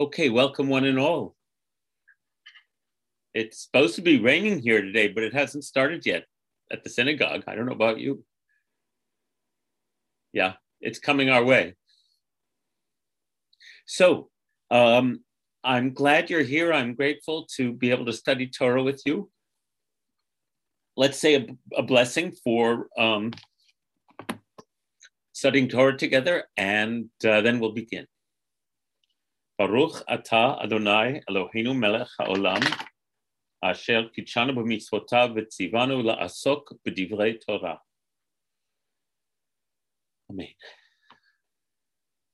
Okay, welcome one and all. It's supposed to be raining here today, but it hasn't started yet at the synagogue. I don't know about you. Yeah, it's coming our way. So, um, I'm glad you're here. I'm grateful to be able to study Torah with you. Let's say a, a blessing for um, studying Torah together, and uh, then we'll begin. Baruch Adonai Eloheinu melech haolam, asher b'mitzvotav v'tzivanu la'asok b'divrei Torah. Amen.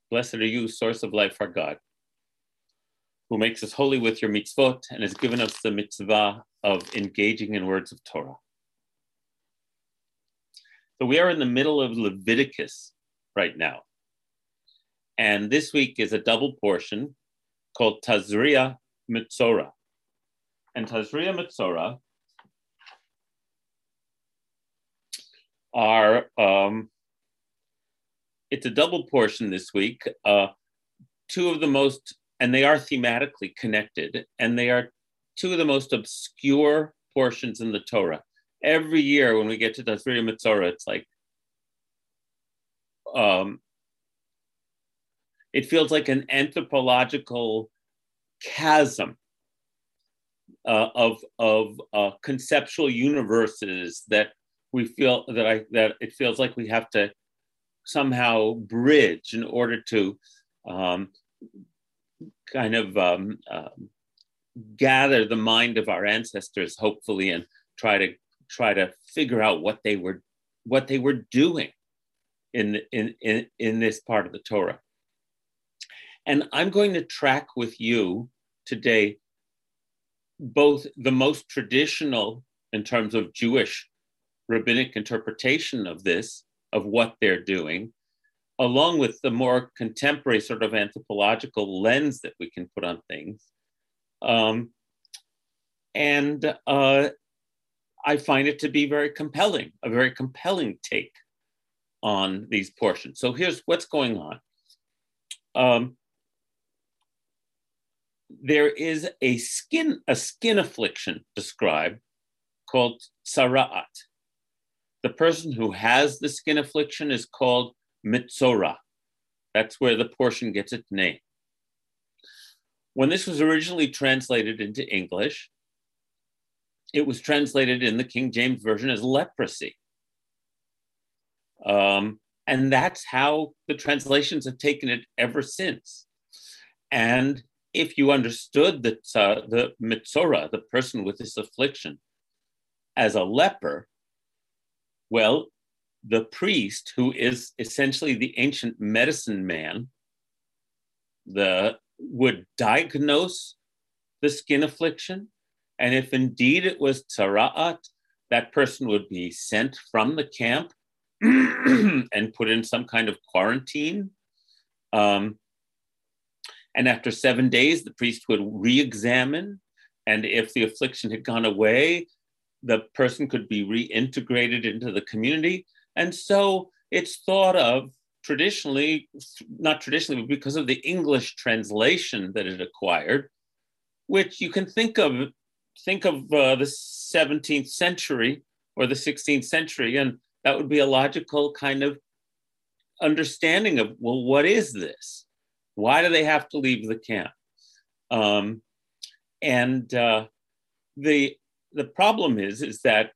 Blessed are you, source of life, our God who makes us holy with your mitzvot and has given us the mitzvah of engaging in words of Torah. So we are in the middle of Leviticus right now. And this week is a double portion called Tazria Mitzora. And Tazria Mitzora are, um, it's a double portion this week. Uh, two of the most and they are thematically connected, and they are two of the most obscure portions in the Torah. Every year when we get to Tazria Mitzora, it's like um, it feels like an anthropological chasm uh, of of uh, conceptual universes that we feel that I that it feels like we have to somehow bridge in order to um, kind of um, um, gather the mind of our ancestors, hopefully, and try to try to figure out what they were what they were doing in in in, in this part of the Torah. And I'm going to track with you today both the most traditional in terms of Jewish rabbinic interpretation of this, of what they're doing, along with the more contemporary sort of anthropological lens that we can put on things. Um, and uh, I find it to be very compelling, a very compelling take on these portions. So here's what's going on. Um, there is a skin a skin affliction described called tzara'at. The person who has the skin affliction is called Mitzora. That's where the portion gets its name. When this was originally translated into English, it was translated in the King James Version as leprosy. Um, and that's how the translations have taken it ever since. And if you understood that uh, the Mitzora, the person with this affliction, as a leper, well, the priest, who is essentially the ancient medicine man, the would diagnose the skin affliction, and if indeed it was tzara'at, that person would be sent from the camp and put in some kind of quarantine. Um, and after seven days, the priest would re examine. And if the affliction had gone away, the person could be reintegrated into the community. And so it's thought of traditionally, not traditionally, but because of the English translation that it acquired, which you can think of think of uh, the 17th century or the 16th century, and that would be a logical kind of understanding of well, what is this? Why do they have to leave the camp? Um, and uh, the the problem is is that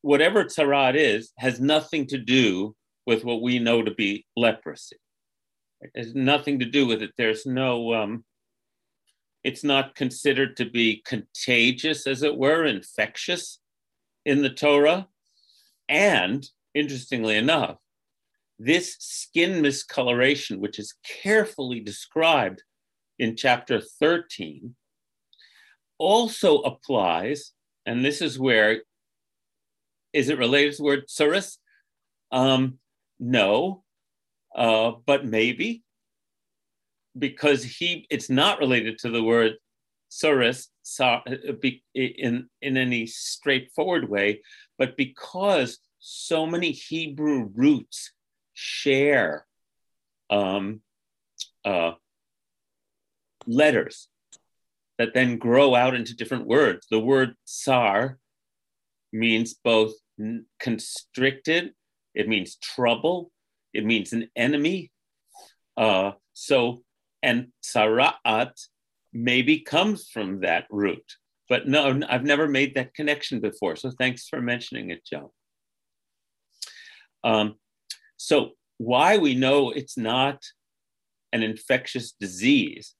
whatever tzara'at is has nothing to do with what we know to be leprosy. It has nothing to do with it. There's no, um, it's not considered to be contagious, as it were, infectious in the Torah. And interestingly enough, this skin miscoloration, which is carefully described in chapter 13, also applies, and this is where is it related to the word tsuris? Um, no, uh, but maybe because he it's not related to the word tsuris in in any straightforward way, but because so many Hebrew roots share um, uh, letters that then grow out into different words. The word tsar means both constricted, it means trouble, it means an enemy. Uh, so, and tsara'at maybe comes from that root. But no, I've never made that connection before. So thanks for mentioning it, Joe. Um, so, why we know it's not an infectious disease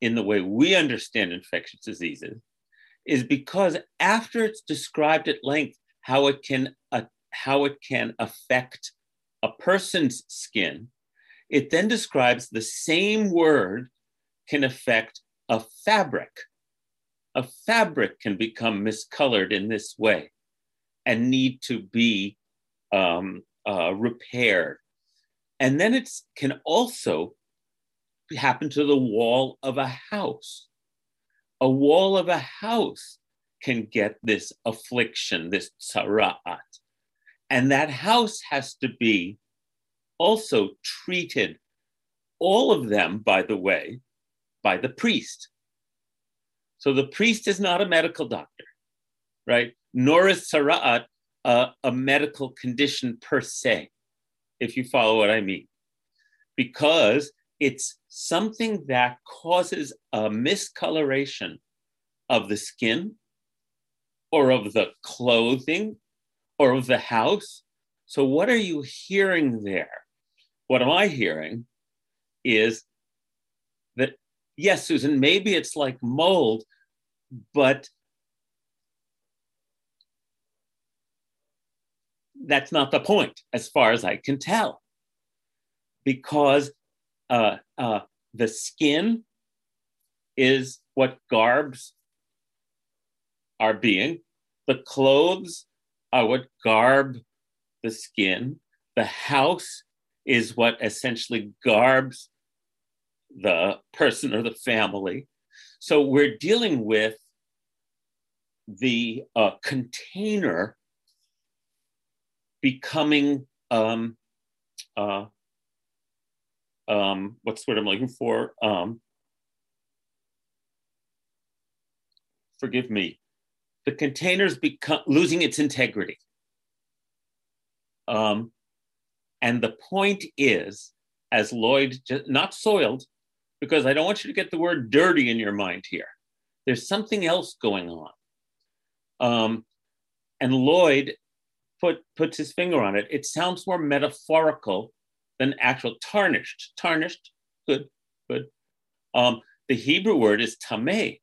in the way we understand infectious diseases is because after it's described at length how it can uh, how it can affect a person's skin, it then describes the same word can affect a fabric. A fabric can become miscolored in this way and need to be um, uh. And then it can also happen to the wall of a house. A wall of a house can get this affliction, this tsara'at. And that house has to be also treated, all of them, by the way, by the priest. So the priest is not a medical doctor, right? Nor is tsara'at a, a medical condition per se, if you follow what I mean, because it's something that causes a miscoloration of the skin or of the clothing or of the house. So, what are you hearing there? What am I hearing is that, yes, Susan, maybe it's like mold, but that's not the point as far as I can tell. Because uh, uh, the skin is what garbs our being, the clothes are what garb the skin, the house is what essentially garbs the person or the family. So we're dealing with the uh, container becoming um, uh, um, what's what I'm looking for? Um, forgive me. The container's become losing its integrity. Um, and the point is, as Lloyd, just, not soiled, because I don't want you to get the word dirty in your mind here. There's something else going on. Um, and Lloyd put, puts his finger on it. It sounds more metaphorical than actual tarnished. Tarnished, good, good. Um, the Hebrew word is tameh.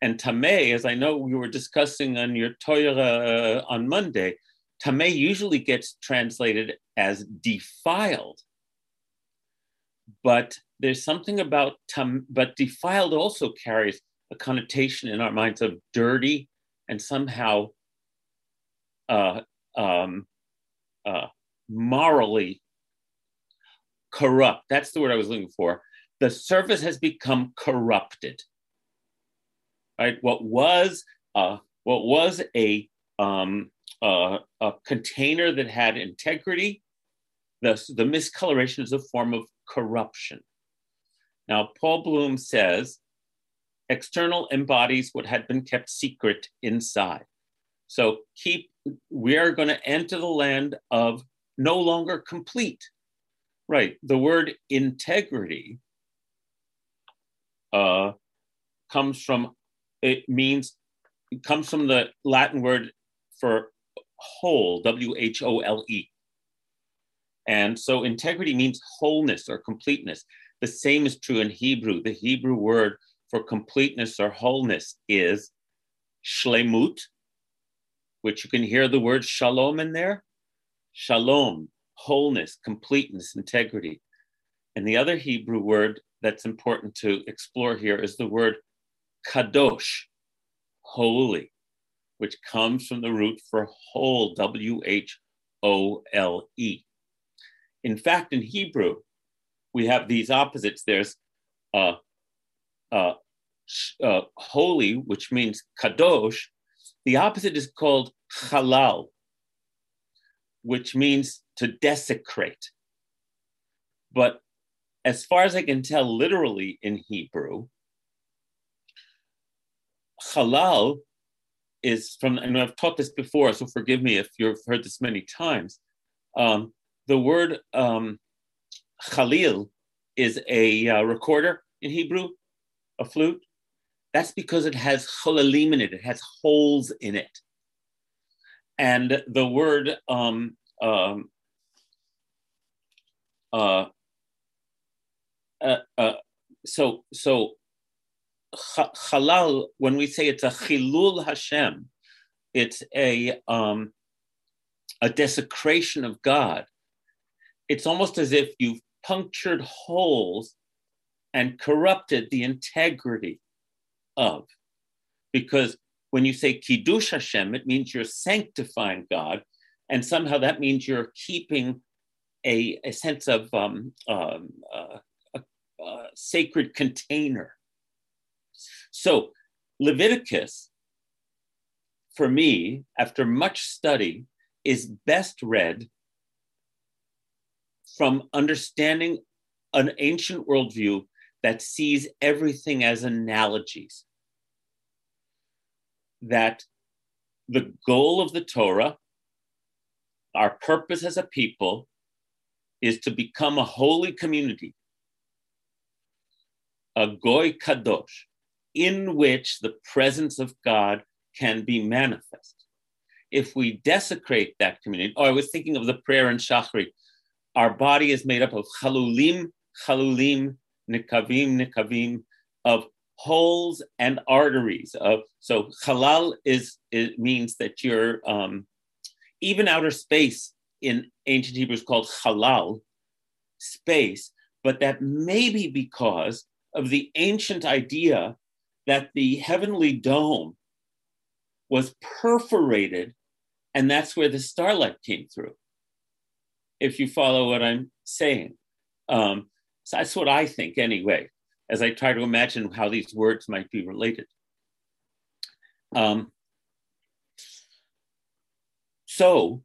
And tameh, as I know we were discussing on your Torah uh, on Monday, tameh usually gets translated as defiled. But there's something about tam, but defiled also carries a connotation in our minds of dirty and somehow uh, um, uh, morally corrupt. That's the word I was looking for. The surface has become corrupted. Right? What was uh, what was a um, uh, a container that had integrity, the, the miscoloration is a form of corruption. Now, Paul Bloom says external embodies what had been kept secret inside. So keep, we are going to enter the land of no longer complete. Right. The word integrity uh, comes from, it means, it comes from the Latin word for whole, W H O L E. And so integrity means wholeness or completeness. The same is true in Hebrew. The Hebrew word for completeness or wholeness is shlemut, which you can hear the word shalom in there. Shalom, wholeness, completeness, integrity. And the other Hebrew word that's important to explore here is the word kadosh, holy, which comes from the root for whole, W H O L E. In fact, in Hebrew, we have these opposites. There's uh, uh, uh, holy, which means kadosh. The opposite is called halal, which means to desecrate. But as far as I can tell, literally in Hebrew, halal is from, and I've taught this before, so forgive me if you've heard this many times. Um, the word um, khalil is a uh, recorder in Hebrew, a flute. That's because it has cholalim in it, it has holes in it. And the word um, um, uh, uh, uh, so so halal when we say it's a chilul Hashem, it's a um, a desecration of God. It's almost as if you've punctured holes and corrupted the integrity of, because when you say kiddush Hashem, it means you're sanctifying God, and somehow that means you're keeping a, a sense of um, um, uh, a, a sacred container. So Leviticus, for me, after much study, is best read from understanding an ancient worldview that sees everything as analogies. That the goal of the Torah, our purpose as a people, is to become a holy community, a goy kadosh, in which the presence of God can be manifest. If we desecrate that community, or oh, I was thinking of the prayer in Shachri, our body is made up of chalulim, chalulim, nikavim, nikavim, of holes and arteries. Of so halal is it means that you're um, even outer space in ancient Hebrew is called halal, space, but that may be because of the ancient idea that the heavenly dome was perforated, and that's where the starlight came through. If you follow what I'm saying. Um, so that's what I think, anyway, as I try to imagine how these words might be related. Um, so,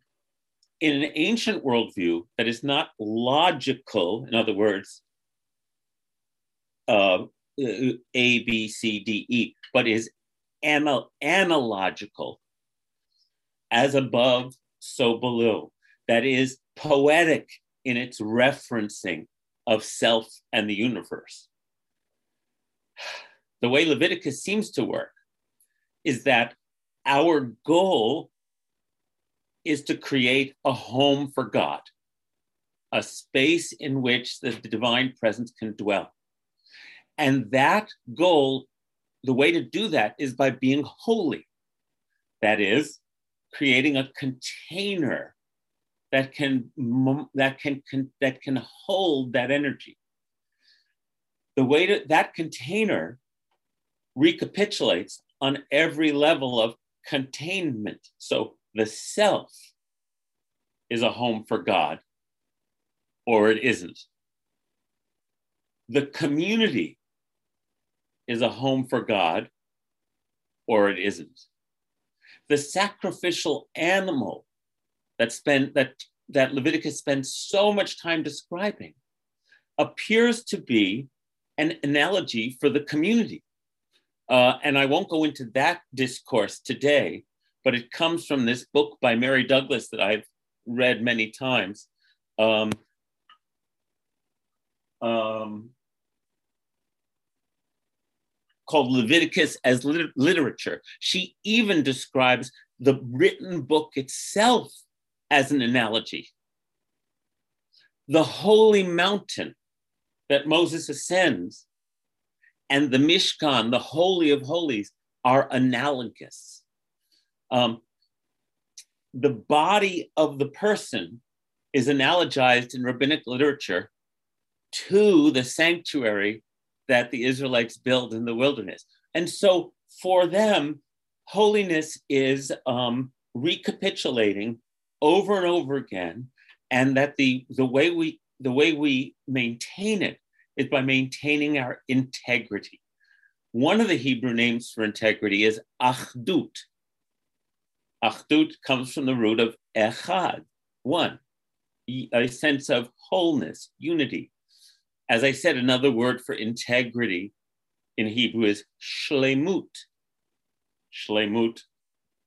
in an ancient worldview that is not logical, in other words, uh, A, B, C, D, E, but is anal- analogical, as above, so below, that is poetic in its referencing of self and the universe. The way Leviticus seems to work is that our goal is to create a home for God, a space in which the, divine presence can dwell. And that goal, the way to do that is by being holy. That is, creating a container that can that can that can hold that energy. The way to, that container recapitulates on every level of containment. So the self is a home for God or it isn't. The community is a home for God or it isn't. The sacrificial animal that spend that that Leviticus spends so much time describing appears to be an analogy for the community. Uh, and I won't go into that discourse today, but it comes from this book by Mary Douglas that I've read many times. Um, um, called Leviticus as lit- literature. She even describes the written book itself as an analogy. The holy mountain that Moses ascends and the Mishkan, the Holy of Holies, are analogous um, the body of the person is analogized in rabbinic literature to the sanctuary that the Israelites build in the wilderness. And so for them, holiness is um, recapitulating over and over again, and that the, the, way we, the way we maintain it is by maintaining our integrity. One of the Hebrew names for integrity is achdut, Achdut comes from the root of echad, one, a sense of wholeness, unity. As I said, another word for integrity in Hebrew is shlemut. Shlemut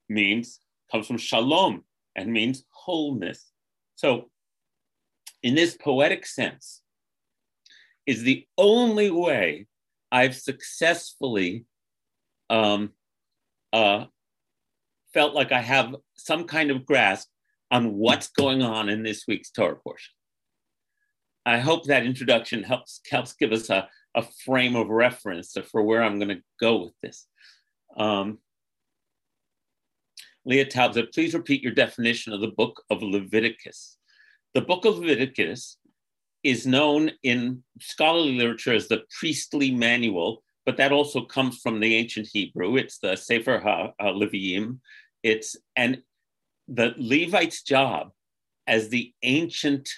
means, comes from shalom and means wholeness. So, in this poetic sense, is the only way I've successfully um, uh, felt like I have some kind of grasp on what's going on in this week's Torah portion. I hope that introduction helps helps give us a, a frame of reference for where I'm going to go with this. Um, Leah Taubes, please repeat your definition of the book of Leviticus. The book of Leviticus is known in scholarly literature as the priestly manual, but that also comes from the ancient Hebrew. It's the Sefer HaLeviim. It's and the Levite's job as the ancient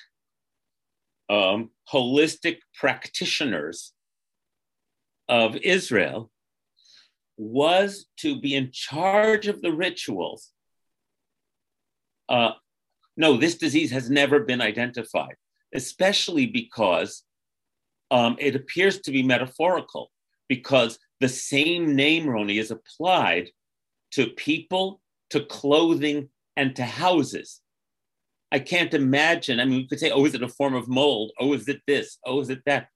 um, holistic practitioners of Israel was to be in charge of the rituals. Uh, no, this disease has never been identified, especially because um, it appears to be metaphorical, because the same name, Roni, is applied to people, to clothing, and to houses. I can't imagine. I mean, we could say, oh, is it a form of mold? Oh, is it this? Oh, is it that?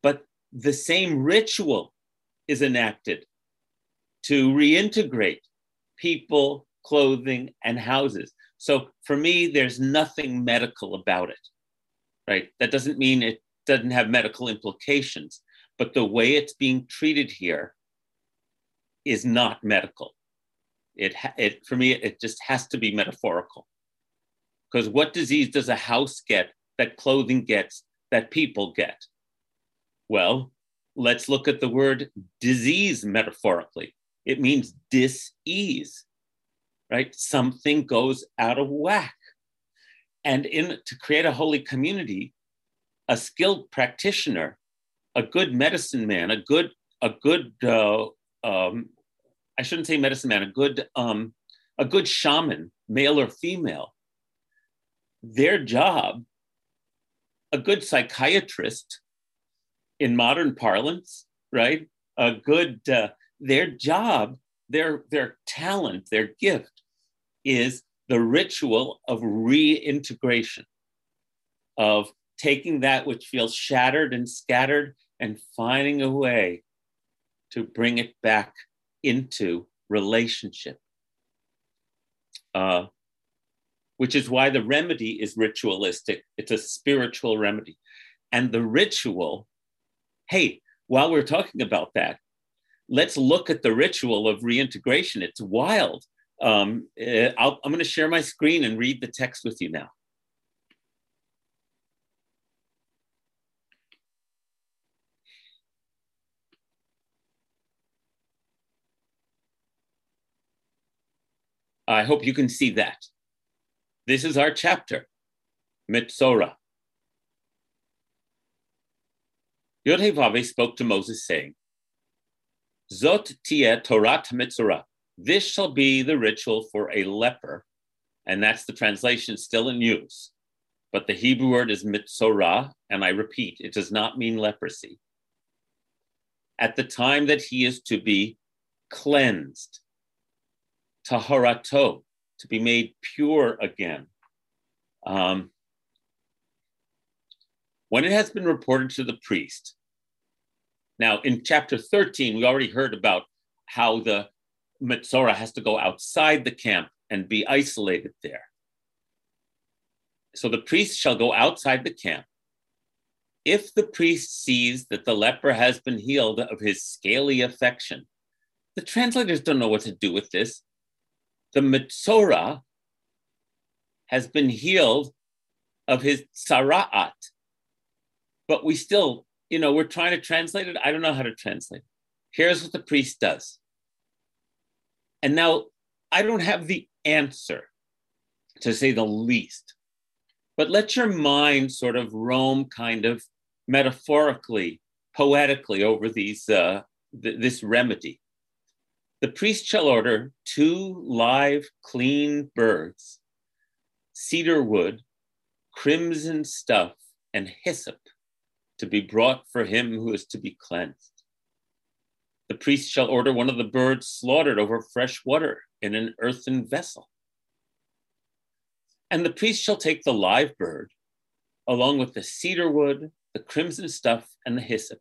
But the same ritual is enacted to reintegrate people, clothing, and houses. So for me, there's nothing medical about it, right? That doesn't mean it doesn't have medical implications, but the way it's being treated here is not medical. It, it for me, it just has to be metaphorical. Because what disease does a house get that clothing gets that people get? Well, let's look at the word disease metaphorically. It means dis-ease, right? Something goes out of whack. And in to create a holy community, a skilled practitioner, a good medicine man, a good, a good, uh, um, I shouldn't say medicine man, a good, um, a good shaman, male or female, their job, a good psychiatrist in modern parlance, right? A good, uh, their job, their, their talent, their gift is the ritual of reintegration, of taking that which feels shattered and scattered and finding a way to bring it back into relationship. Uh, which is why the remedy is ritualistic. It's a spiritual remedy. And the ritual, hey, while we're talking about that, let's look at the ritual of reintegration. It's wild. Um, eh, i am going to share my screen and read the text with you now. I hope you can see that. This is our chapter, Mitzorah. Yod spoke to Moses, saying, Zot tia Torat Mitzorah. This shall be the ritual for a leper. And that's the translation still in use. But the Hebrew word is mitzorah, and I repeat, it does not mean leprosy. At the time that he is to be cleansed, taharato, to be made pure again. Um, when it has been reported to the priest. Now, in chapter 13, we already heard about how the Mitzorah has to go outside the camp and be isolated there. So the priest shall go outside the camp. If the priest sees that the leper has been healed of his scaly affection, the translators don't know what to do with this the Mitzorah has been healed of his Tzara'at. But we still, you know, we're trying to translate it. I don't know how to translate. Here's what the priest does. And now I don't have the answer, to say the least. But let your mind sort of roam kind of metaphorically, poetically over these uh, th- this remedy. The priest shall order two live, clean birds, cedar wood, crimson stuff, and hyssop to be brought for him who is to be cleansed. The priest shall order one of the birds slaughtered over fresh water in an earthen vessel. And the priest shall take the live bird, along with the cedar wood, the crimson stuff, and the hyssop,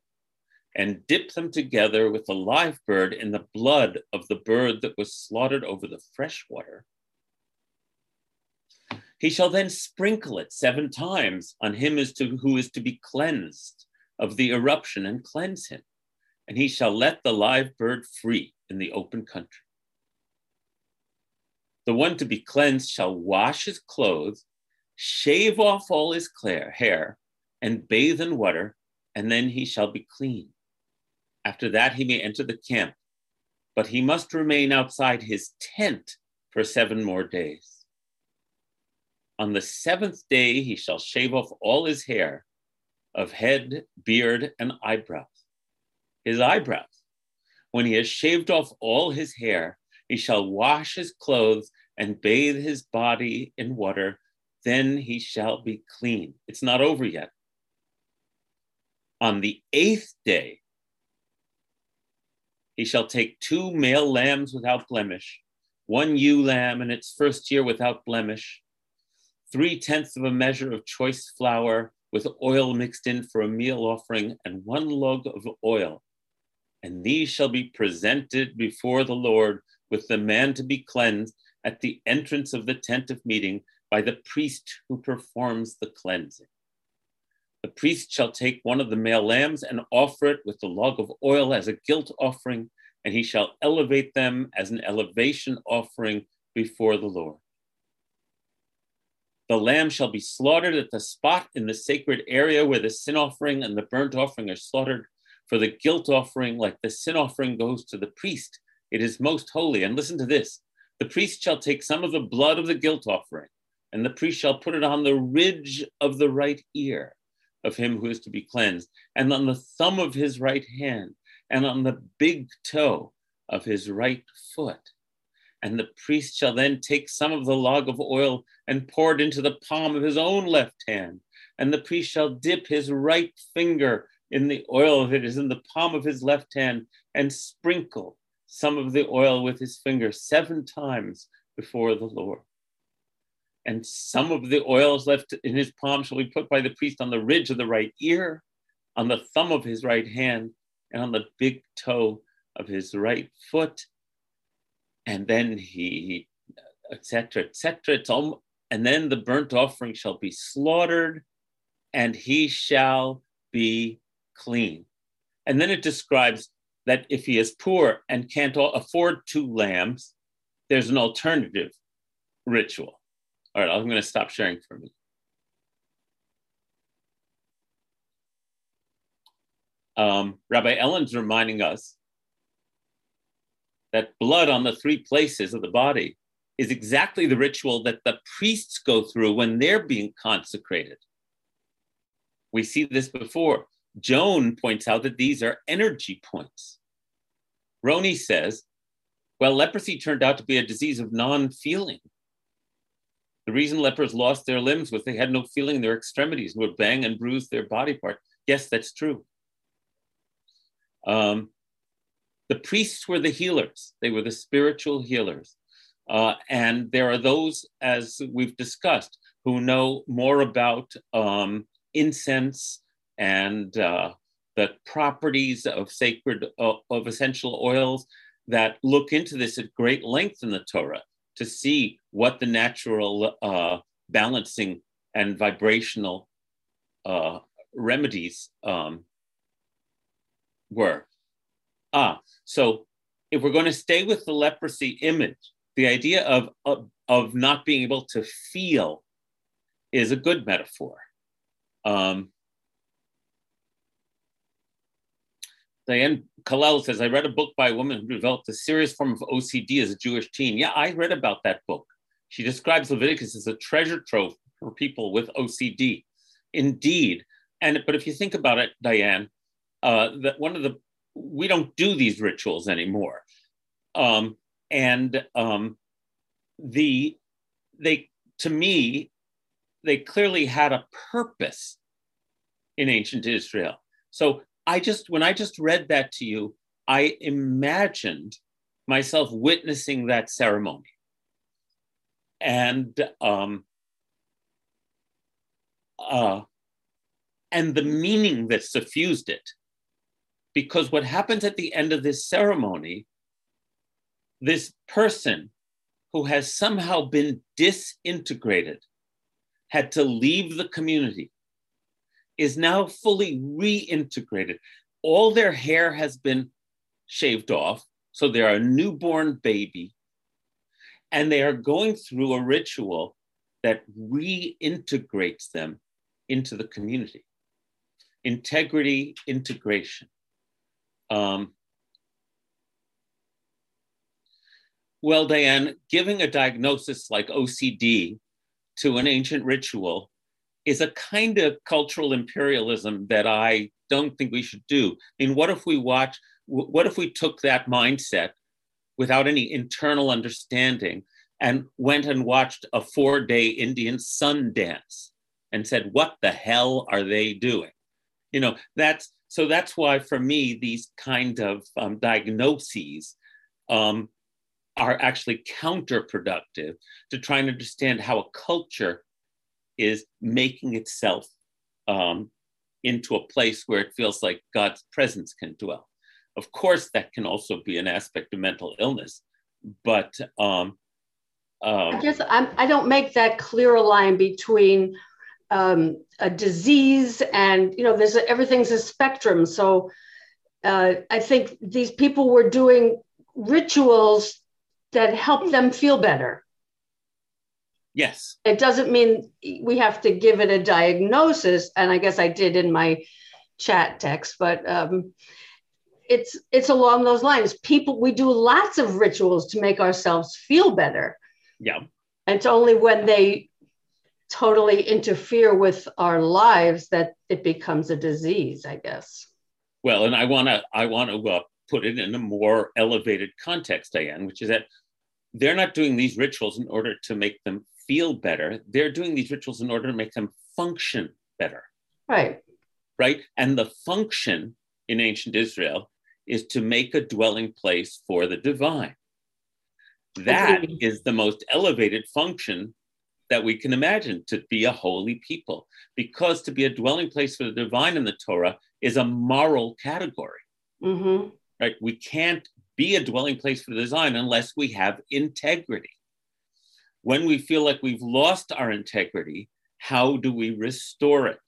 and dip them together with the live bird in the blood of the bird that was slaughtered over the fresh water. He shall then sprinkle it seven times on him as to, who is to be cleansed of the eruption and cleanse him. And he shall let the live bird free in the open country. The one to be cleansed shall wash his clothes, shave off all his hair, and bathe in water, and then he shall be clean. After that, he may enter the camp, but he must remain outside his tent for seven more days. On the seventh day, he shall shave off all his hair of head, beard, and eyebrows. His eyebrows. When he has shaved off all his hair, he shall wash his clothes and bathe his body in water. Then he shall be clean. It's not over yet. On the eighth day, he shall take two male lambs without blemish, one ewe lamb in its first year without blemish, three tenths of a measure of choice flour with oil mixed in for a meal offering, and one log of oil. And these shall be presented before the Lord with the man to be cleansed at the entrance of the tent of meeting by the priest who performs the cleansing. The priest shall take one of the male lambs and offer it with the log of oil as a guilt offering, and he shall elevate them as an elevation offering before the Lord. The lamb shall be slaughtered at the spot in the sacred area where the sin offering and the burnt offering are slaughtered. For the guilt offering, like the sin offering, goes to the priest. It is most holy. And listen to this the priest shall take some of the blood of the guilt offering, and the priest shall put it on the ridge of the right ear of him who is to be cleansed, and on the thumb of his right hand, and on the big toe of his right foot and the priest shall then take some of the log of oil and pour it into the palm of his own left hand. And the priest shall dip his right finger in the oil that is in the palm of his left hand and sprinkle some of the oil with his finger seven times before the Lord. And some of the oils left in his palm shall be put by the priest on the ridge of the right ear, on the thumb of his right hand, and on the big toe of his right foot and then he etc etc it's all and then the burnt offering shall be slaughtered and he shall be clean and then it describes that if he is poor and can't afford two lambs there's an alternative ritual all right i'm going to stop sharing for me um, rabbi ellen's reminding us that blood on the three places of the body is exactly the ritual that the priests go through when they're being consecrated. We see this before. Joan points out that these are energy points. Roni says, well, leprosy turned out to be a disease of non feeling. The reason lepers lost their limbs was they had no feeling in their extremities, and would bang and bruise their body part. Yes, that's true. Um, the priests were the healers, they were the spiritual healers. Uh, and there are those, as we've discussed, who know more about um, incense and uh, the properties of sacred, uh, of essential oils that look into this at great length in the Torah to see what the natural uh, balancing and vibrational uh, remedies um, were. Ah, so if we're going to stay with the leprosy image, the idea of, of, of not being able to feel is a good metaphor. Um, Diane Kalel says, I read a book by a woman who developed a serious form of OCD as a Jewish teen. Yeah, I read about that book. She describes Leviticus as a treasure trove for people with OCD. Indeed. And but if you think about it, Diane, uh, that one of the we don't do these rituals anymore. Um, and um, the they to me they clearly had a purpose in ancient Israel. So I just, when I just read that to you, I imagined myself witnessing that ceremony. And um, uh, and the meaning that suffused it. Because what happens at the end of this ceremony, this person who has somehow been disintegrated, had to leave the community, is now fully reintegrated. All their hair has been shaved off, so they're a newborn baby, and they are going through a ritual that reintegrates them into the community. Integrity, integration. Um, well, Diane, giving a diagnosis like OCD to an ancient ritual is a kind of cultural imperialism that I don't think we should do. I mean, what if we watch, what if we took that mindset without any internal understanding and went and watched a four day Indian sun dance and said, What the hell are they doing? You know, that's so that's why for me, these kind of um, diagnoses um, are actually counterproductive to try and understand how a culture is making itself um, into a place where it feels like God's presence can dwell. Of course, that can also be an aspect of mental illness, but um, um, I guess I'm, I do not make that clear line between um, a disease and you know there's a, everything's a spectrum. So uh, I think these people were doing rituals that helped them feel better. Yes. It doesn't mean we have to give it a diagnosis, and I guess I did in my chat text, but um, it's it's along those lines. People, we do lots of rituals to make ourselves feel better yeah. And it's only when they totally interfere with our lives that it becomes a disease, I guess. Well, and I want to I want to uh, put it in a more elevated context, Diane, which is that they're not doing these rituals in order to make them feel better. They're doing these rituals in order to make them function better. Right. Right. And the function in ancient Israel is to make a dwelling place for the divine. That Agreed. is the most elevated function that we can imagine to be a holy people, because to be a dwelling place for the divine in the Torah is a moral category. Mm-hmm. Right? We can't be a dwelling place for the divine unless we have integrity. When we feel like we've lost our integrity, how do we restore it?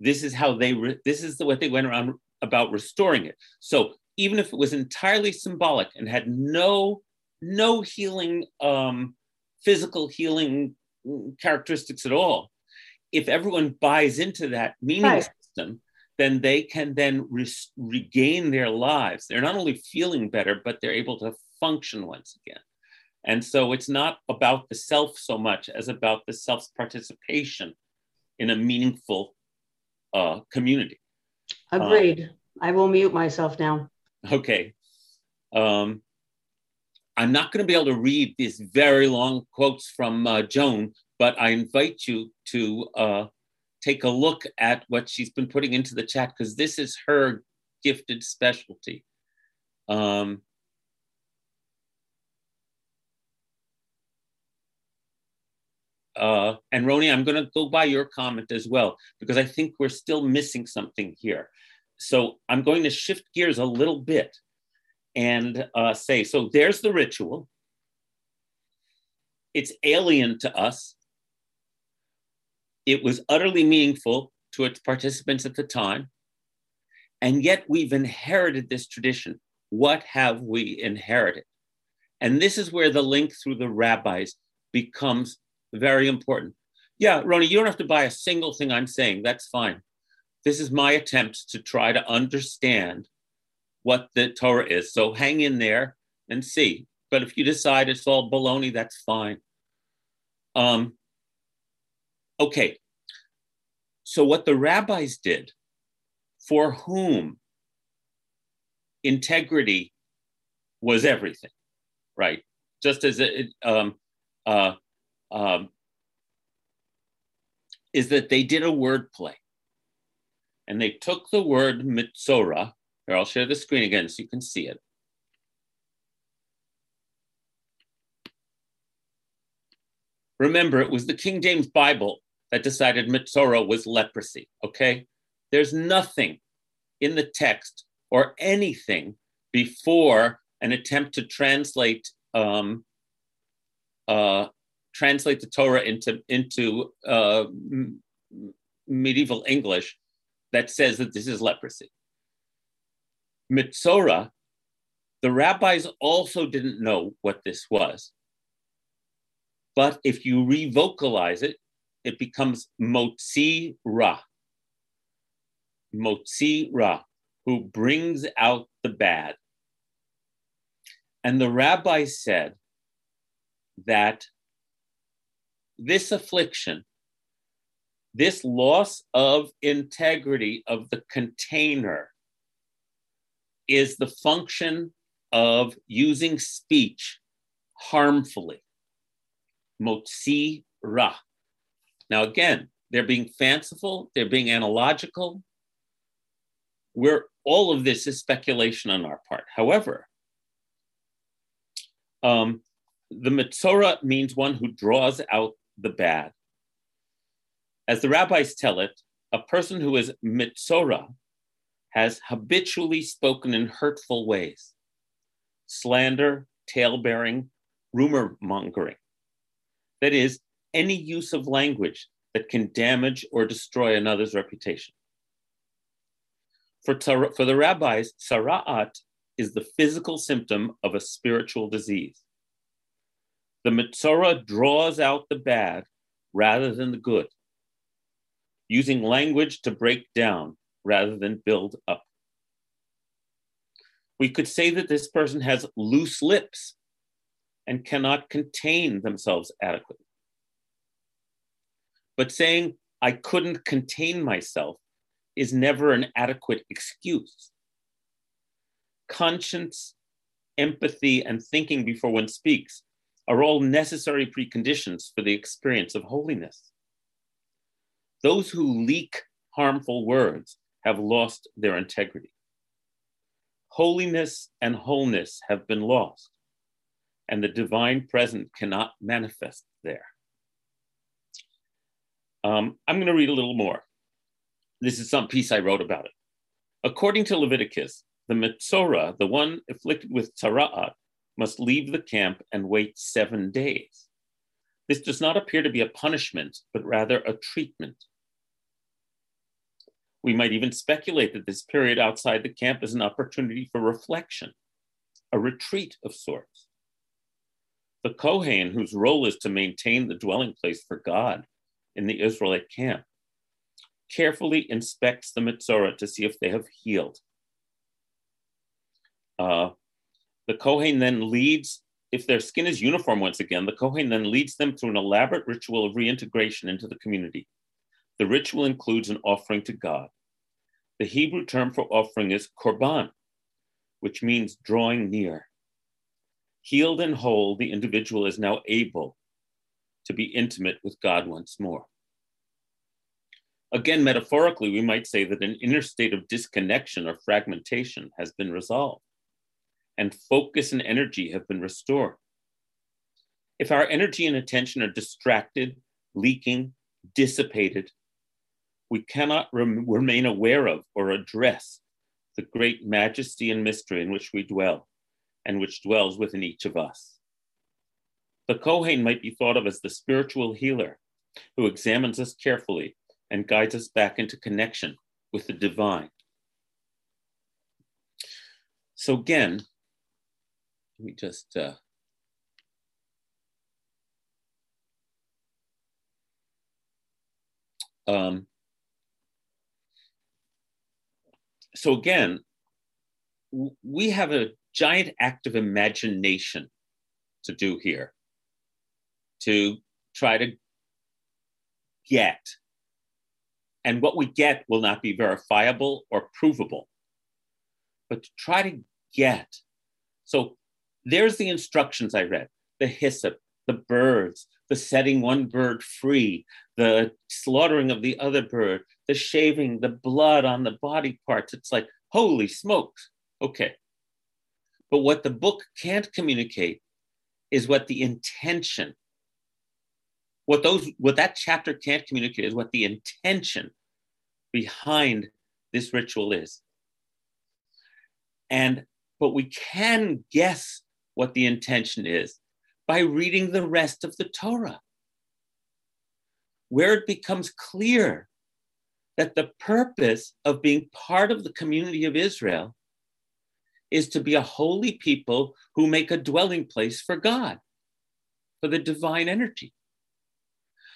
This is how they. Re- this is the, what they went around about restoring it. So even if it was entirely symbolic and had no no healing, um, physical healing characteristics at all. If everyone buys into that meaning right. system, then they can then re- regain their lives. They're not only feeling better, but they're able to function once again. And so it's not about the self so much as about the self's participation in a meaningful uh, community. Agreed. I will mute myself now. Okay. Um, I'm not going to be able to read these very long quotes from uh, Joan, but I invite you to uh, take a look at what she's been putting into the chat because this is her gifted specialty. Um, uh, and Roni, I'm going to go by your comment as well because I think we're still missing something here. So I'm going to shift gears a little bit and uh, say, so there's the ritual. It's alien to us. It was utterly meaningful to its participants at the time. And yet we've inherited this tradition. What have we inherited? And this is where the link through the rabbis becomes very important. Yeah, Roni, you don't have to buy a single thing I'm saying. That's fine. This is my attempt to try to understand what the Torah is. So hang in there and see. But if you decide it's all baloney, that's fine. Um, okay. So what the rabbis did, for whom integrity was everything, right? Just as it, um, uh, um, is that they did a word play. and they took the word Mitzora. Here, I'll share the screen again so you can see it. Remember, it was the King James Bible that decided Mitzora was leprosy, okay? There's nothing in the text or anything before an attempt to translate um, uh, translate the Torah into into uh, m- medieval English that says that this is leprosy. Mitzora, the rabbis also didn't know what this was. But if you revocalize it, it becomes Motzi Ra. Motzi Ra, who brings out the bad. And the rabbi said that this affliction, this loss of integrity of the container, is the function of using speech harmfully. Motzi ra. Now, again, they're being fanciful, they're being analogical. We're, all of this is speculation on our part. However, um, the Mitzora means one who draws out the bad. As the rabbis tell it, a person who is Mitzora has habitually spoken in hurtful ways slander, tale bearing, rumor mongering. That is, any use of language that can damage or destroy another's reputation. For, for the rabbis, tzara'at is the physical symptom of a spiritual disease. The Mitzora draws out the bad rather than the good, using language to break down rather than build up. We could say that this person has loose lips and cannot contain themselves adequately. But saying, I couldn't contain myself is never an adequate excuse. Conscience, empathy, and thinking before one speaks are all necessary preconditions for the experience of holiness. Those who leak harmful words have lost their integrity. Holiness and wholeness have been lost, and the divine present cannot manifest there. Um, I'm going to read a little more. This is some piece I wrote about it. According to Leviticus, the Mitzora, the one afflicted with Tzara'at, must leave the camp and wait seven days. This does not appear to be a punishment, but rather a treatment. We might even speculate that this period outside the camp is an opportunity for reflection, a retreat of sorts. The Kohen, whose role is to maintain the dwelling place for God in the Israelite camp, carefully inspects the Mitzorah to see if they have healed. Uh, the Kohen then leads, if their skin is uniform once again, the Kohen then leads them through an elaborate ritual of reintegration into the community. The ritual includes an offering to God. The Hebrew term for offering is korban, which means drawing near. Healed and whole, the individual is now able to be intimate with God once more. Again, metaphorically, we might say that an inner state of disconnection or fragmentation has been resolved and focus and energy have been restored. If our energy and attention are distracted, leaking, dissipated, we cannot rem- remain aware of or address the great majesty and mystery in which we dwell and which dwells within each of us. The Kohen might be thought of as the spiritual healer who examines us carefully and guides us back into connection with the divine. So, again, let me just uh, um, so again, we have a giant act of imagination to do here to try to get. And what we get will not be verifiable or provable, but to try to get. So there's the instructions I read the hyssop, the birds, the setting one bird free, the slaughtering of the other bird, the shaving, the blood on the body parts. It's like, holy smokes. Okay. But what the book can't communicate is what the intention, what those what that chapter can't communicate is what the intention behind this ritual is. And but we can guess what the intention is by reading the rest of the Torah, where it becomes clear that the purpose of being part of the community of Israel is to be a holy people who make a dwelling place for God, for the divine energy.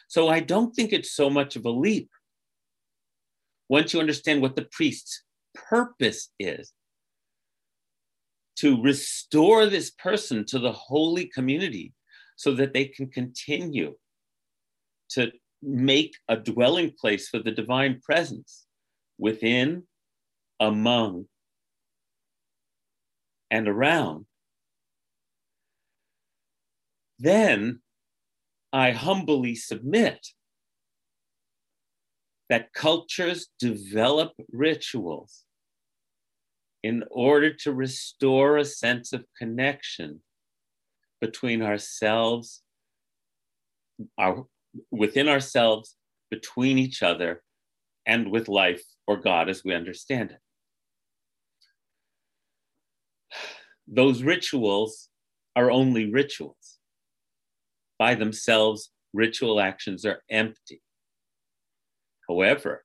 So I don't think it's so much of a leap once you understand what the priest's purpose is to restore this person to the holy community so that they can continue to make a dwelling place for the divine presence within, among, and around, then I humbly submit that cultures develop rituals in order to restore a sense of connection between ourselves, our, within ourselves, between each other, and with life or God as we understand it. Those rituals are only rituals. By themselves, ritual actions are empty. However,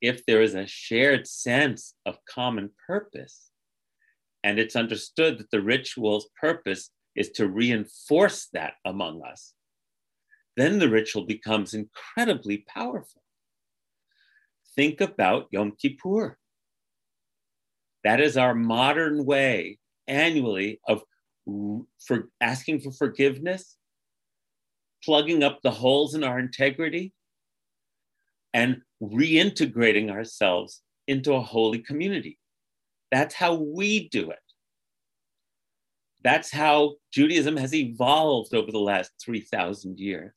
if there is a shared sense of common purpose, and it's understood that the ritual's purpose is to reinforce that among us, then the ritual becomes incredibly powerful. Think about Yom Kippur. That is our modern way annually of for asking for forgiveness, plugging up the holes in our integrity, and reintegrating ourselves into a holy community. That's how we do it. That's how Judaism has evolved over the last 3,000 years.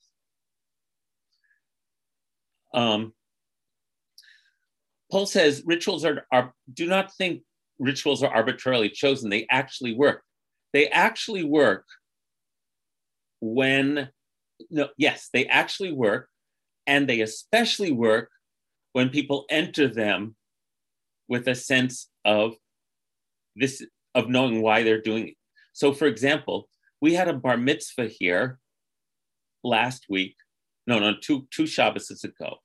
Um, Paul says rituals are, are, do not think rituals are arbitrarily chosen. They actually work. They actually work when, no, yes, they actually work and they especially work when people enter them with a sense of this of knowing why they're doing it. So for example, we had a bar mitzvah here last week, no, no, two, two Shabbases ago.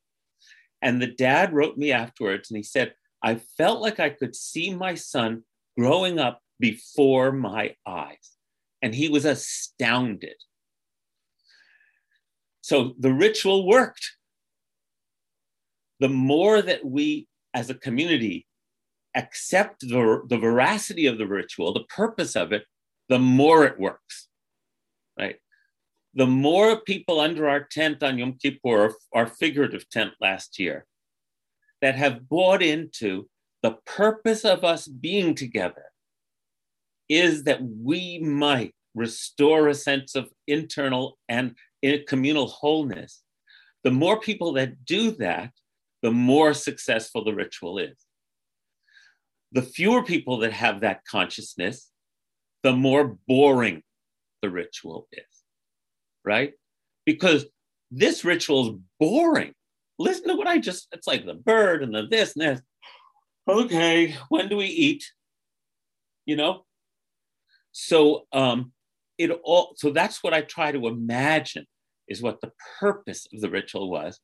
And the dad wrote me afterwards and he said, I felt like I could see my son growing up before my eyes. And he was astounded so the ritual worked. The more that we as a community accept the, the veracity of the ritual, the purpose of it, the more it works, right? The more people under our tent on Yom Kippur, our figurative tent last year, that have bought into the purpose of us being together is that we might restore a sense of internal and eh, communal wholeness, the more people that do that, the more successful the ritual is. The fewer people that have that consciousness, the more boring the ritual is, right? Because this ritual is boring. Listen to what I just, it's like the bird and the this and this. Okay, when do we eat? You know? So um, it all so that's what i try to imagine is what the purpose of the ritual was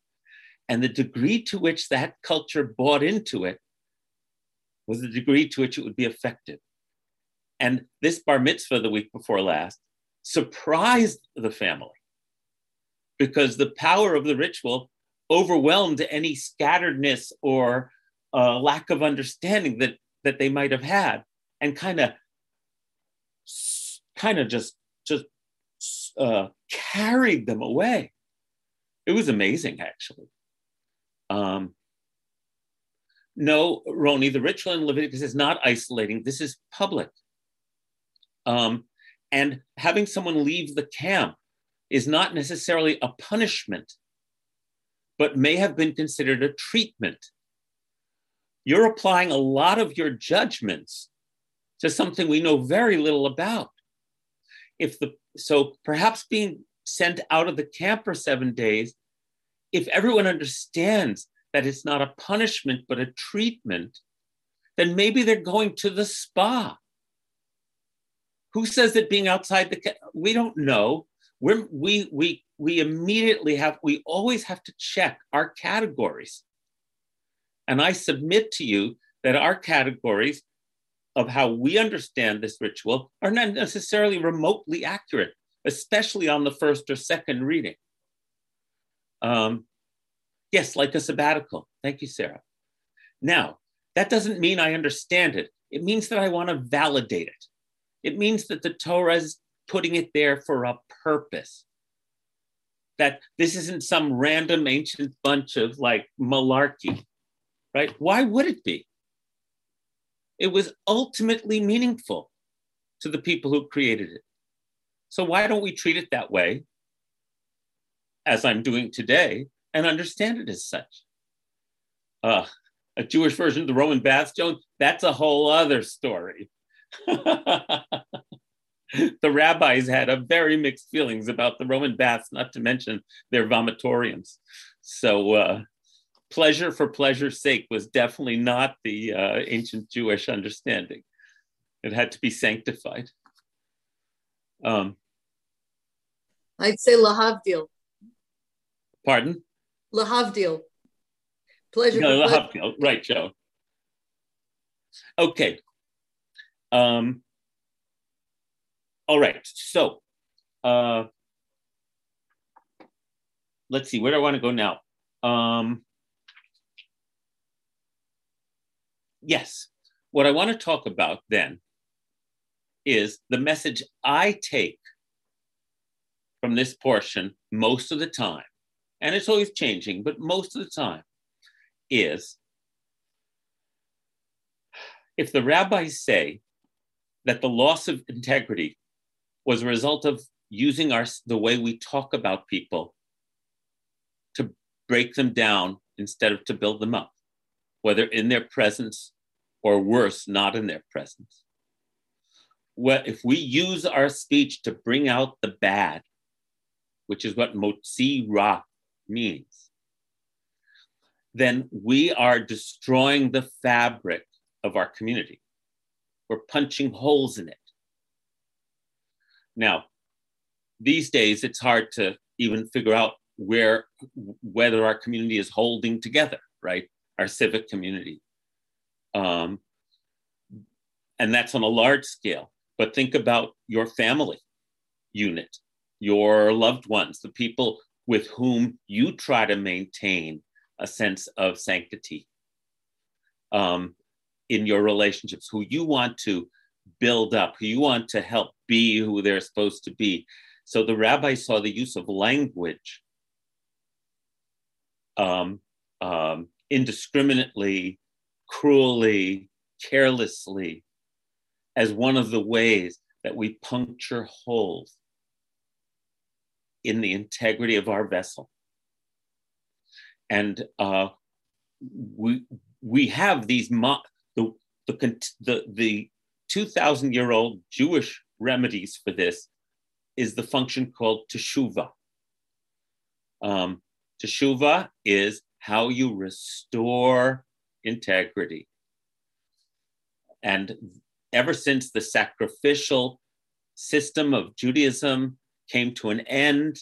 and the degree to which that culture bought into it was the degree to which it would be effective and this bar mitzvah the week before last surprised the family because the power of the ritual overwhelmed any scatteredness or uh, lack of understanding that that they might have had and kind of kind of just just uh, carried them away. It was amazing, actually. Um, no, Roni, the ritual in Leviticus is not isolating. This is public. Um, and having someone leave the camp is not necessarily a punishment, but may have been considered a treatment. You're applying a lot of your judgments to something we know very little about. If the so perhaps being sent out of the camp for seven days, if everyone understands that it's not a punishment but a treatment, then maybe they're going to the spa. Who says that being outside the we don't know. We're, we we we immediately have we always have to check our categories. And I submit to you that our categories of how we understand this ritual are not necessarily remotely accurate, especially on the first or second reading. Um, yes, like a sabbatical. Thank you, Sarah. Now, that doesn't mean I understand it. It means that I want to validate it. It means that the Torah is putting it there for a purpose. That this isn't some random ancient bunch of like malarkey, right? Why would it be? It was ultimately meaningful to the people who created it. So why don't we treat it that way, as I'm doing today, and understand it as such? Uh, a Jewish version of the Roman bath Joan, that's a whole other story. the rabbis had a very mixed feelings about the Roman baths, not to mention their vomitoriums. So uh, pleasure for pleasure's sake was definitely not the uh, ancient Jewish understanding. It had to be sanctified. Um, I'd say lahavdil. Pardon? Lahavdil. Pleasure. No, lahavdil. Right, Joe. Okay. Um, all right. So, uh, let's see. Where do I want to go now? Um, yes, what I want to talk about then is the message I take from this portion most of the time, and it's always changing, but most of the time is if the rabbis say that the loss of integrity was a result of using our the way we talk about people to break them down instead of to build them up whether in their presence or worse, not in their presence. Well, if we use our speech to bring out the bad, which is what motzi ra means, then we are destroying the fabric of our community. We're punching holes in it. Now, these days, it's hard to even figure out where whether our community is holding together, right? Our civic community. Um, and that's on a large scale. But think about your family unit, your loved ones, the people with whom you try to maintain a sense of sanctity um, in your relationships, who you want to build up, who you want to help be who they're supposed to be. So the rabbi saw the use of language um, um, indiscriminately cruelly, carelessly, as one of the ways that we puncture holes in the integrity of our vessel. And uh, we, we have these, mo- the, the, the, the 2,000 year old Jewish remedies for this is the function called teshuva. Um, teshuva is how you restore integrity. And ever since the sacrificial system of Judaism came to an end,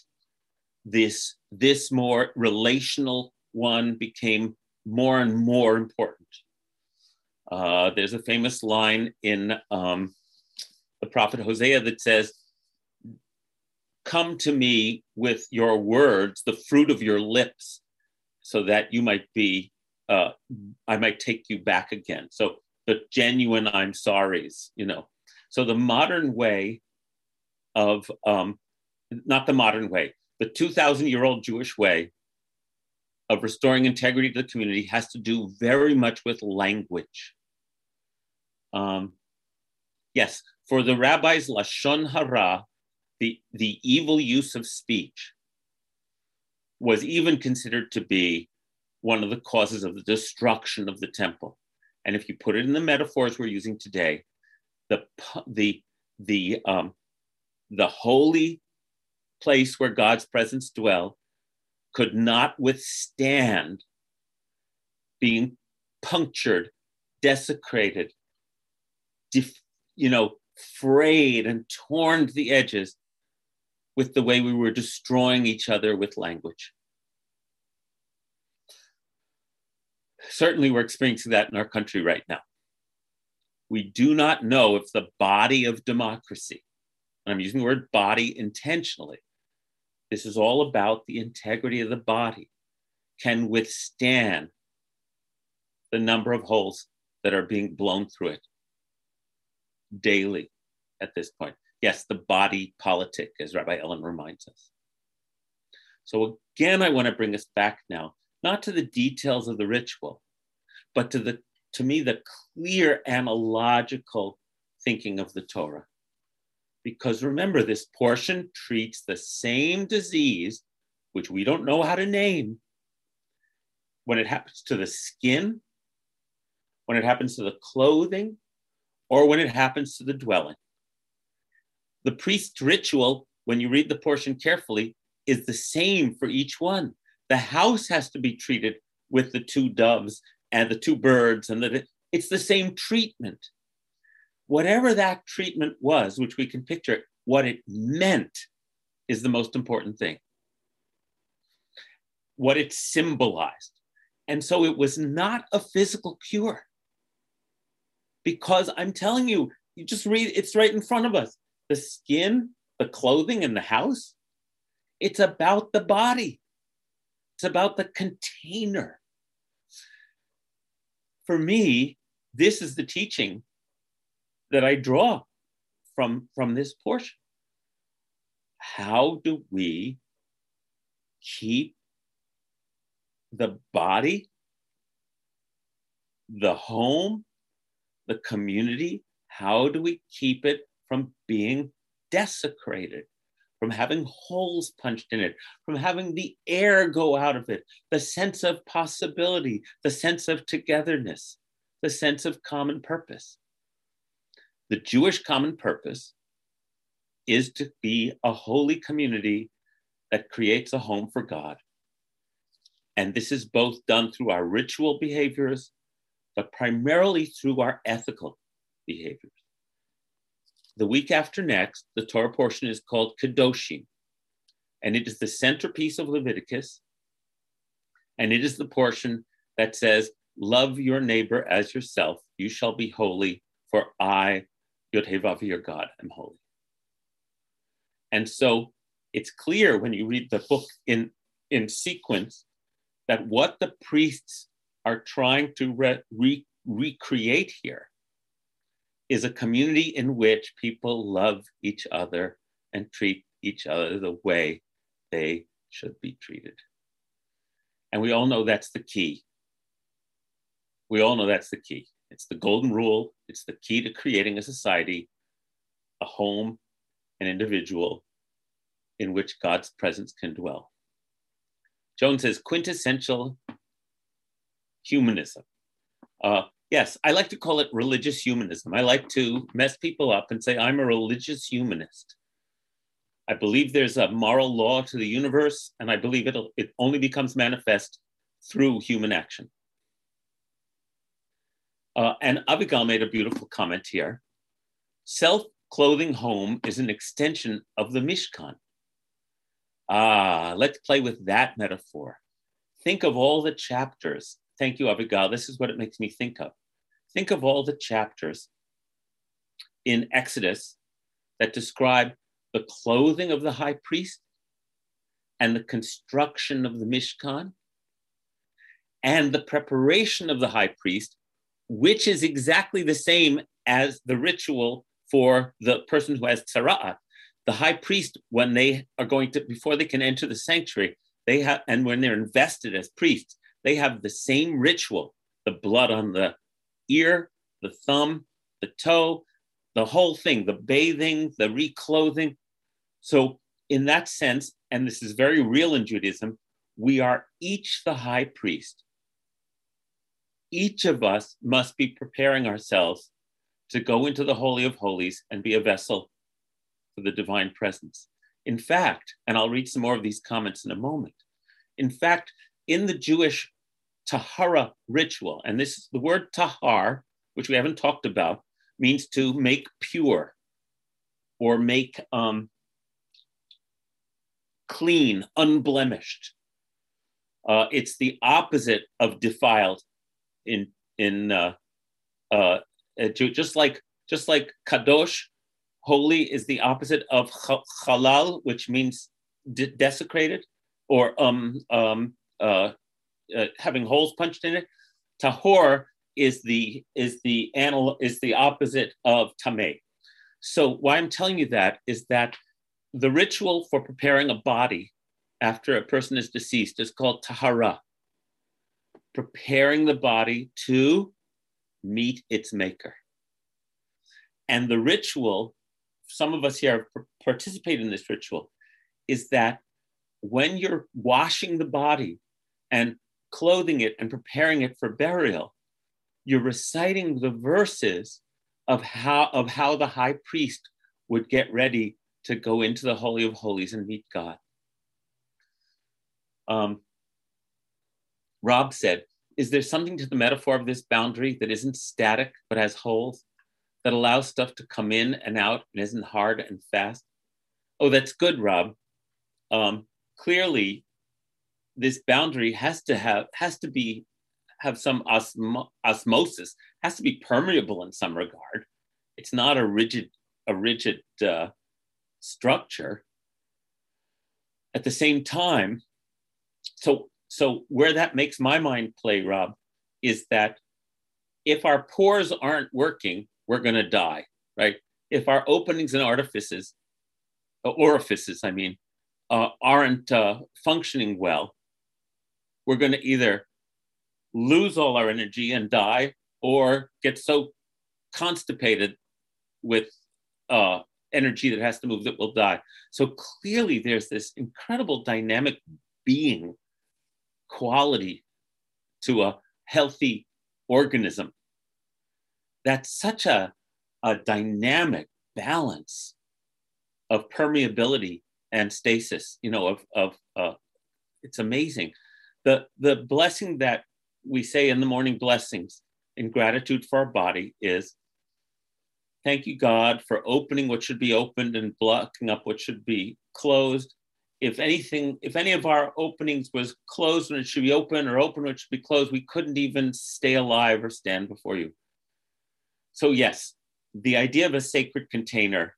this, this more relational one became more and more important. Uh, there's a famous line in um, the prophet Hosea that says, Come to me with your words, the fruit of your lips, so that you might be uh, I might take you back again. So the genuine I'm sorries, you know. So the modern way of, um, not the modern way, the 2,000 year old Jewish way of restoring integrity to the community has to do very much with language. Um, yes, for the rabbis, Lashon Hara, the, the evil use of speech was even considered to be one of the causes of the destruction of the temple. And if you put it in the metaphors we're using today, the, the, the, um, the holy place where God's presence dwell could not withstand being punctured, desecrated, def, you know, frayed and torn to the edges with the way we were destroying each other with language. Certainly, we're experiencing that in our country right now. We do not know if the body of democracy, and I'm using the word body intentionally, this is all about the integrity of the body, can withstand the number of holes that are being blown through it daily at this point. Yes, the body politic, as Rabbi Ellen reminds us. So again, I want to bring us back now, not to the details of the ritual, but to the to me the clear analogical thinking of the Torah. Because remember, this portion treats the same disease, which we don't know how to name, when it happens to the skin, when it happens to the clothing, or when it happens to the dwelling. The priest's ritual, when you read the portion carefully, is the same for each one. The house has to be treated with the two doves and the two birds, and the, it's the same treatment whatever that treatment was, which we can picture, what it meant is the most important thing. What it symbolized. And so it was not a physical cure. Because I'm telling you, you just read, it's right in front of us. The skin, the clothing, and the house, it's about the body, it's about the container. For me, this is the teaching that I draw from, from this portion. How do we keep the body, the home, the community, how do we keep it from being desecrated, from having holes punched in it, from having the air go out of it, the sense of possibility, the sense of togetherness, the sense of common purpose? The Jewish common purpose is to be a holy community that creates a home for God. And this is both done through our ritual behaviors, but primarily through our ethical behaviors. The week after next, the Torah portion is called Kedoshim, and it is the centerpiece of Leviticus. And it is the portion that says, Love your neighbor as yourself. You shall be holy, for I Yod Vav, your God, am holy. And so it's clear when you read the book in, in sequence that what the priests are trying to re- re- recreate here is a community in which people love each other and treat each other the way they should be treated. And we all know that's the key. We all know that's the key. It's the golden rule. It's the key to creating a society, a home, an individual in which God's presence can dwell. Jones says quintessential humanism. Uh, yes, I like to call it religious humanism. I like to mess people up and say, I'm a religious humanist. I believe there's a moral law to the universe, and I believe it it only becomes manifest through human action. Uh, and Abigail made a beautiful comment here. Self clothing home is an extension of the Mishkan. Ah, let's play with that metaphor. Think of all the chapters. Thank you, Abigail. This is what it makes me think of. Think of all the chapters in Exodus that describe the clothing of the high priest and the construction of the Mishkan and the preparation of the high priest which is exactly the same as the ritual for the person who has tzara'at. The high priest, when they are going to, before they can enter the sanctuary, they have, and when they're invested as priests, they have the same ritual the blood on the ear, the thumb, the toe, the whole thing, the bathing, the reclothing. So, in that sense, and this is very real in Judaism, we are each the high priest. Each of us must be preparing ourselves to go into the Holy of Holies and be a vessel for the divine presence. In fact, and I'll read some more of these comments in a moment. In fact, in the Jewish Tahara ritual, and this the word tahar, which we haven't talked about, means to make pure or make um, clean, unblemished. Uh, it's the opposite of defiled in in uh, uh, just like just like kadosh, holy is the opposite of halal, which means de- desecrated or um, um, uh, uh, having holes punched in it. Tahor is the is the anal is the opposite of tameh. So why I'm telling you that is that the ritual for preparing a body after a person is deceased is called tahara, preparing the body to meet its maker. And the ritual, some of us here participate in this ritual, is that when you're washing the body and clothing it and preparing it for burial, you're reciting the verses of how, of how the high priest would get ready to go into the Holy of Holies and meet God. Um, Rob said, Is there something to the metaphor of this boundary that isn't static but has holes, that allows stuff to come in and out and isn't hard and fast? Oh, that's good, Rob. Um, clearly, this boundary has to have has to be have some osmo- osmosis, has to be permeable in some regard. It's not a rigid a rigid uh, structure. At the same time, so so where that makes my mind play, Rob, is that if our pores aren't working, we're going to die, right? If our openings and artifices, uh, orifices, I mean, uh, aren't uh, functioning well, we're going to either lose all our energy and die or get so constipated with uh, energy that has to move that will die. So clearly, there's this incredible dynamic being quality to a healthy organism. That's such a, a dynamic balance of permeability and stasis, you know, of, of uh, it's amazing. The, the blessing that we say in the morning blessings in gratitude for our body is Thank you, God, for opening what should be opened and blocking up what should be closed. If anything, if any of our openings was closed when it should be open or open when it should be closed, we couldn't even stay alive or stand before you. So, yes, the idea of a sacred container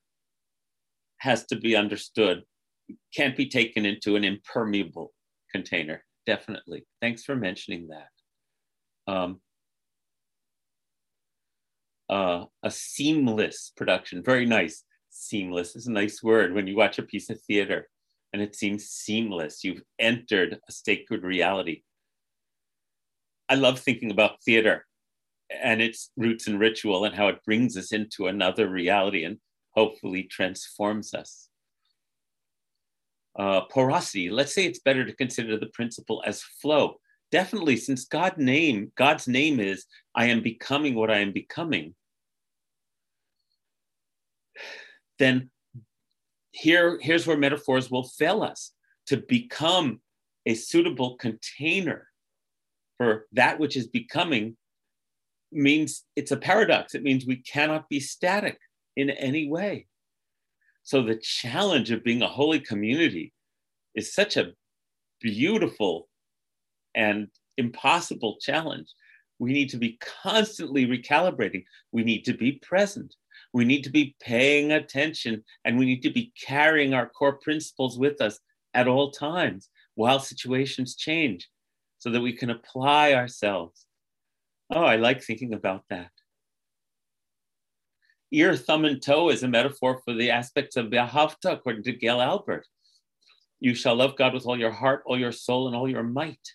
has to be understood. It can't be taken into an impermeable container, definitely. Thanks for mentioning that. Um, uh, a seamless production. Very nice. Seamless is a nice word when you watch a piece of theater and it seems seamless. You've entered a sacred reality. I love thinking about theater and its roots in ritual and how it brings us into another reality and hopefully transforms us. Uh, porosity, let's say it's better to consider the principle as flow. Definitely, since God name, God's name is I am becoming what I am becoming, then here, here's where metaphors will fail us to become a suitable container for that which is becoming means it's a paradox. It means we cannot be static in any way. So the challenge of being a holy community is such a beautiful and impossible challenge. We need to be constantly recalibrating. We need to be present. We need to be paying attention and we need to be carrying our core principles with us at all times while situations change so that we can apply ourselves. Oh, I like thinking about that. Ear, thumb, and toe is a metaphor for the aspects of V'ahavta, according to Gail Albert. You shall love God with all your heart, all your soul, and all your might.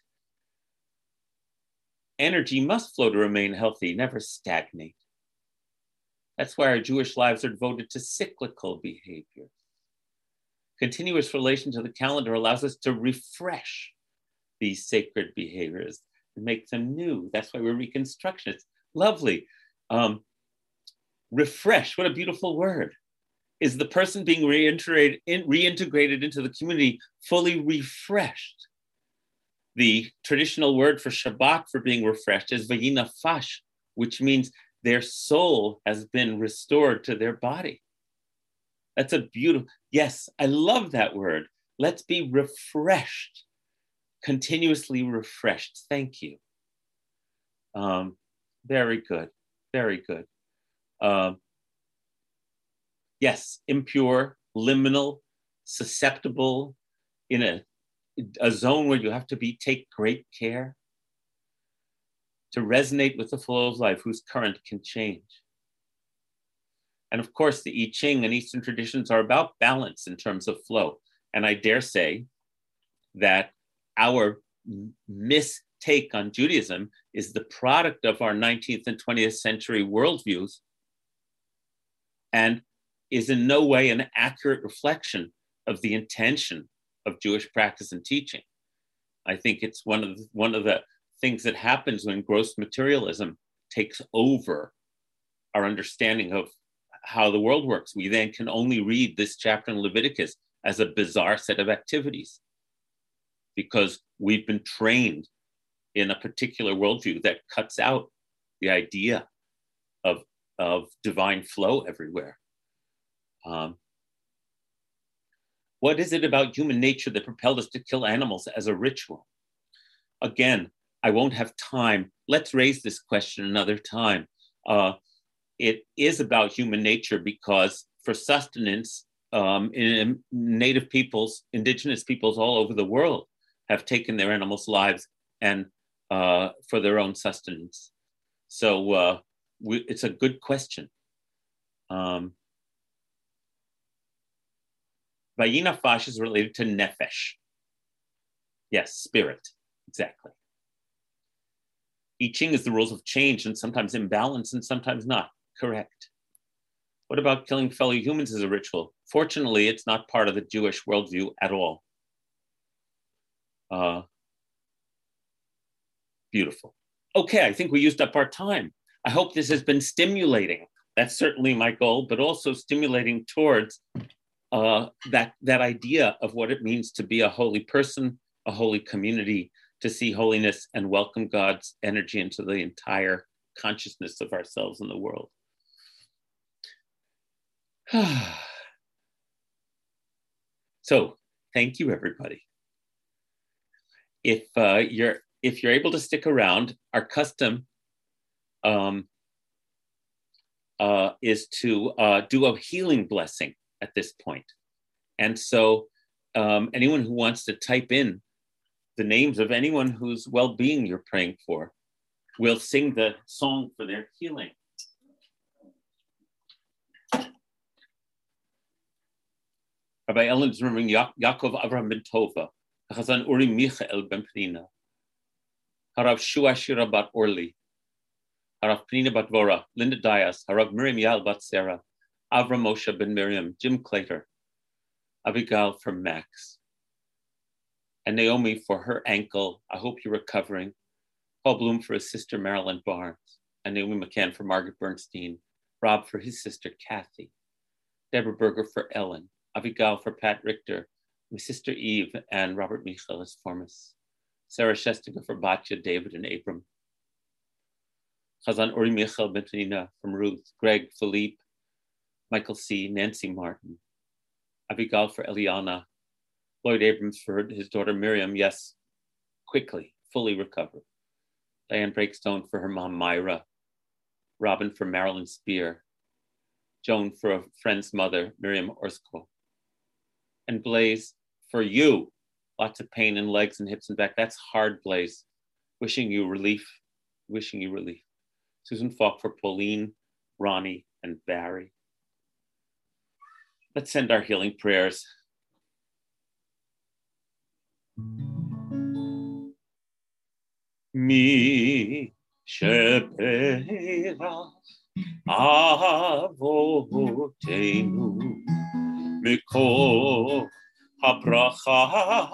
Energy must flow to remain healthy, never stagnate. That's why our Jewish lives are devoted to cyclical behavior. Continuous relation to the calendar allows us to refresh these sacred behaviors and make them new. That's why we're reconstructionists. Lovely. Um, refresh, what a beautiful word. Is the person being reintegrated, in, reintegrated into the community fully refreshed? The traditional word for Shabbat for being refreshed is vayinafash, which means their soul has been restored to their body. That's a beautiful, yes, I love that word. Let's be refreshed, continuously refreshed. Thank you. Um, very good, very good. Um, yes, impure, liminal, susceptible, in a, a zone where you have to be take great care to resonate with the flow of life whose current can change. And of course, the I Ching and Eastern traditions are about balance in terms of flow. And I dare say that our mistake on Judaism is the product of our 19th and 20th century worldviews and is in no way an accurate reflection of the intention of Jewish practice and teaching. I think it's one of the, one of the things that happens when gross materialism takes over our understanding of how the world works. We then can only read this chapter in Leviticus as a bizarre set of activities because we've been trained in a particular worldview that cuts out the idea of, of divine flow everywhere. Um, what is it about human nature that propelled us to kill animals as a ritual? Again, I won't have time. Let's raise this question another time. Uh, it is about human nature because for sustenance, um, in native peoples, indigenous peoples all over the world have taken their animals' lives and uh, for their own sustenance. So uh, we, it's a good question. Um, Vayinafash is related to Nefesh. Yes, spirit, exactly. I Ching is the rules of change and sometimes imbalance and sometimes not. Correct. What about killing fellow humans as a ritual? Fortunately, it's not part of the Jewish worldview at all. Uh, beautiful. Okay, I think we used up our time. I hope this has been stimulating. That's certainly my goal, but also stimulating towards uh, that, that idea of what it means to be a holy person, a holy community, to see holiness and welcome God's energy into the entire consciousness of ourselves and the world. so, thank you, everybody. If uh, you're if you're able to stick around, our custom um, uh, is to uh, do a healing blessing at this point. And so, um, anyone who wants to type in the names of anyone whose well being you're praying for. We'll sing the song for their healing. Rabbi Ellen is remembering ya- Yaakov Avraham ben Tova, Chazan Uri Michael ben Pnina, Harav Shua Shira bat Orli, Harav Pnina bat Vora, Linda Dias, Harav Miriam Yal bat Sarah, Avram Moshe ben Miriam, Jim Claytor, Abigail from Max and Naomi for her ankle. I hope you're recovering. Paul Bloom for his sister Marilyn Barnes, and Naomi McCann for Margaret Bernstein, Rob for his sister Kathy, Deborah Berger for Ellen, Abigail for Pat Richter, my sister Eve, and Robert Michaelis Formas, Sarah Shestiga for Batya, David, and Abram. Chazan Uri Michael ben Pnina from Ruth, Greg, Philippe, Michael C., Nancy Martin, Abigail for Eliana, Lloyd Abrams for his daughter Miriam, yes, quickly, fully recover. Diane Breakstone for her mom Myra. Robin for Marilyn Spear. Joan for a friend's mother, Miriam Orsko. And Blaze for you. Lots of pain in legs and hips and back. That's hard, Blaze. Wishing you relief. Wishing you relief. Susan Falk for Pauline, Ronnie, and Barry. Let's send our healing prayers mi shebeirach אבותינו מכל הברכה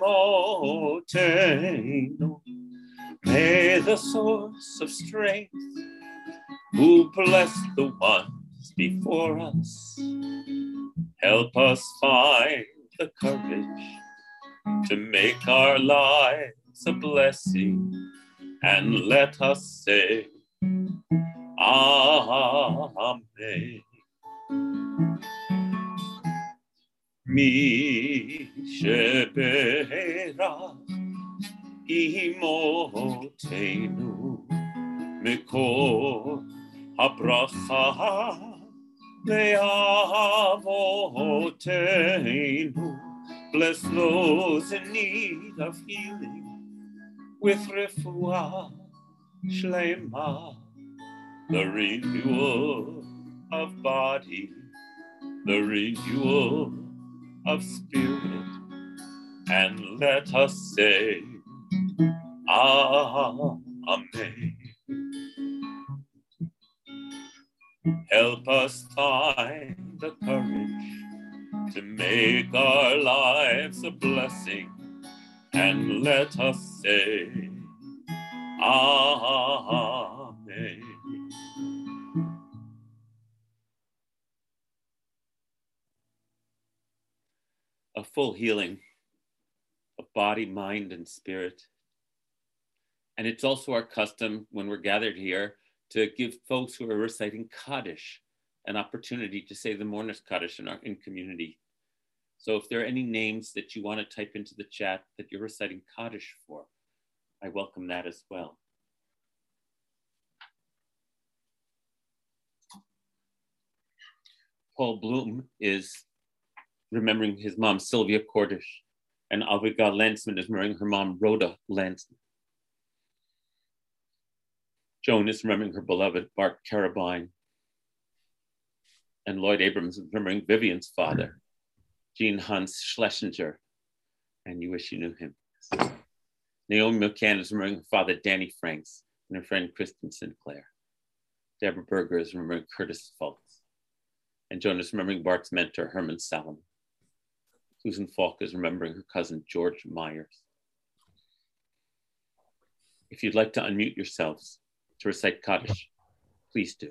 לאמותינו. May the source of strength who blessed the ones before us help us find the courage to make our lives a blessing and let us say, Amen. Mi shebeirach imotenu mikor habracha leavotenu. Bless those in need of healing with refuah shlema, the renewal of body, the renewal of spirit, and let us say, Amen. Help us find the courage to make our lives a blessing and let us say, Amen. A full healing of body, mind, and spirit. And it's also our custom when we're gathered here to give folks who are reciting Kaddish an opportunity to say the mourner's Kaddish in our in community. So if there are any names that you want to type into the chat that you're reciting Kaddish for, I welcome that as well. Paul Bloom is remembering his mom, Sylvia Cordish, and Avigal Lansman is remembering her mom, Rhoda Lansman. Joan is remembering her beloved Bart Carabine. And Lloyd Abrams is remembering Vivian's father, Jean Hans Schlesinger. And you wish you knew him. Naomi McCann is remembering her father, Danny Franks, and her friend, Kristen Sinclair. Deborah Berger is remembering Curtis Fultz. And Joan is remembering Bart's mentor, Herman Salomon. Susan Falk is remembering her cousin, George Myers. If you'd like to unmute yourselves, to recite Kaddish. Please do.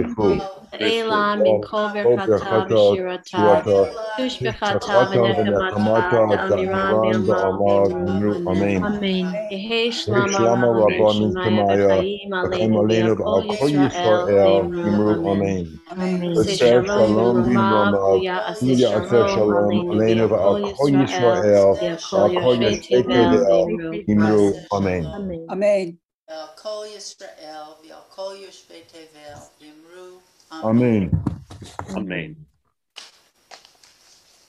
Amen. Heshme Rabam Barak Shalom Orone Amaya. Yit Barak Vish Tabach Viet Paar Viet Kamam Viet Nase. Viet Hadar Viet Talay Viet Talash Made Kudisha Rifu. Elam in Kover Chatav Shiratav. Tush Bechatav and Ekamata Amiram Bilam Amen. Amen. Yehesh Lama Rabban Shemaya B'chaim Aleinu B'al Kol Amen. Amen.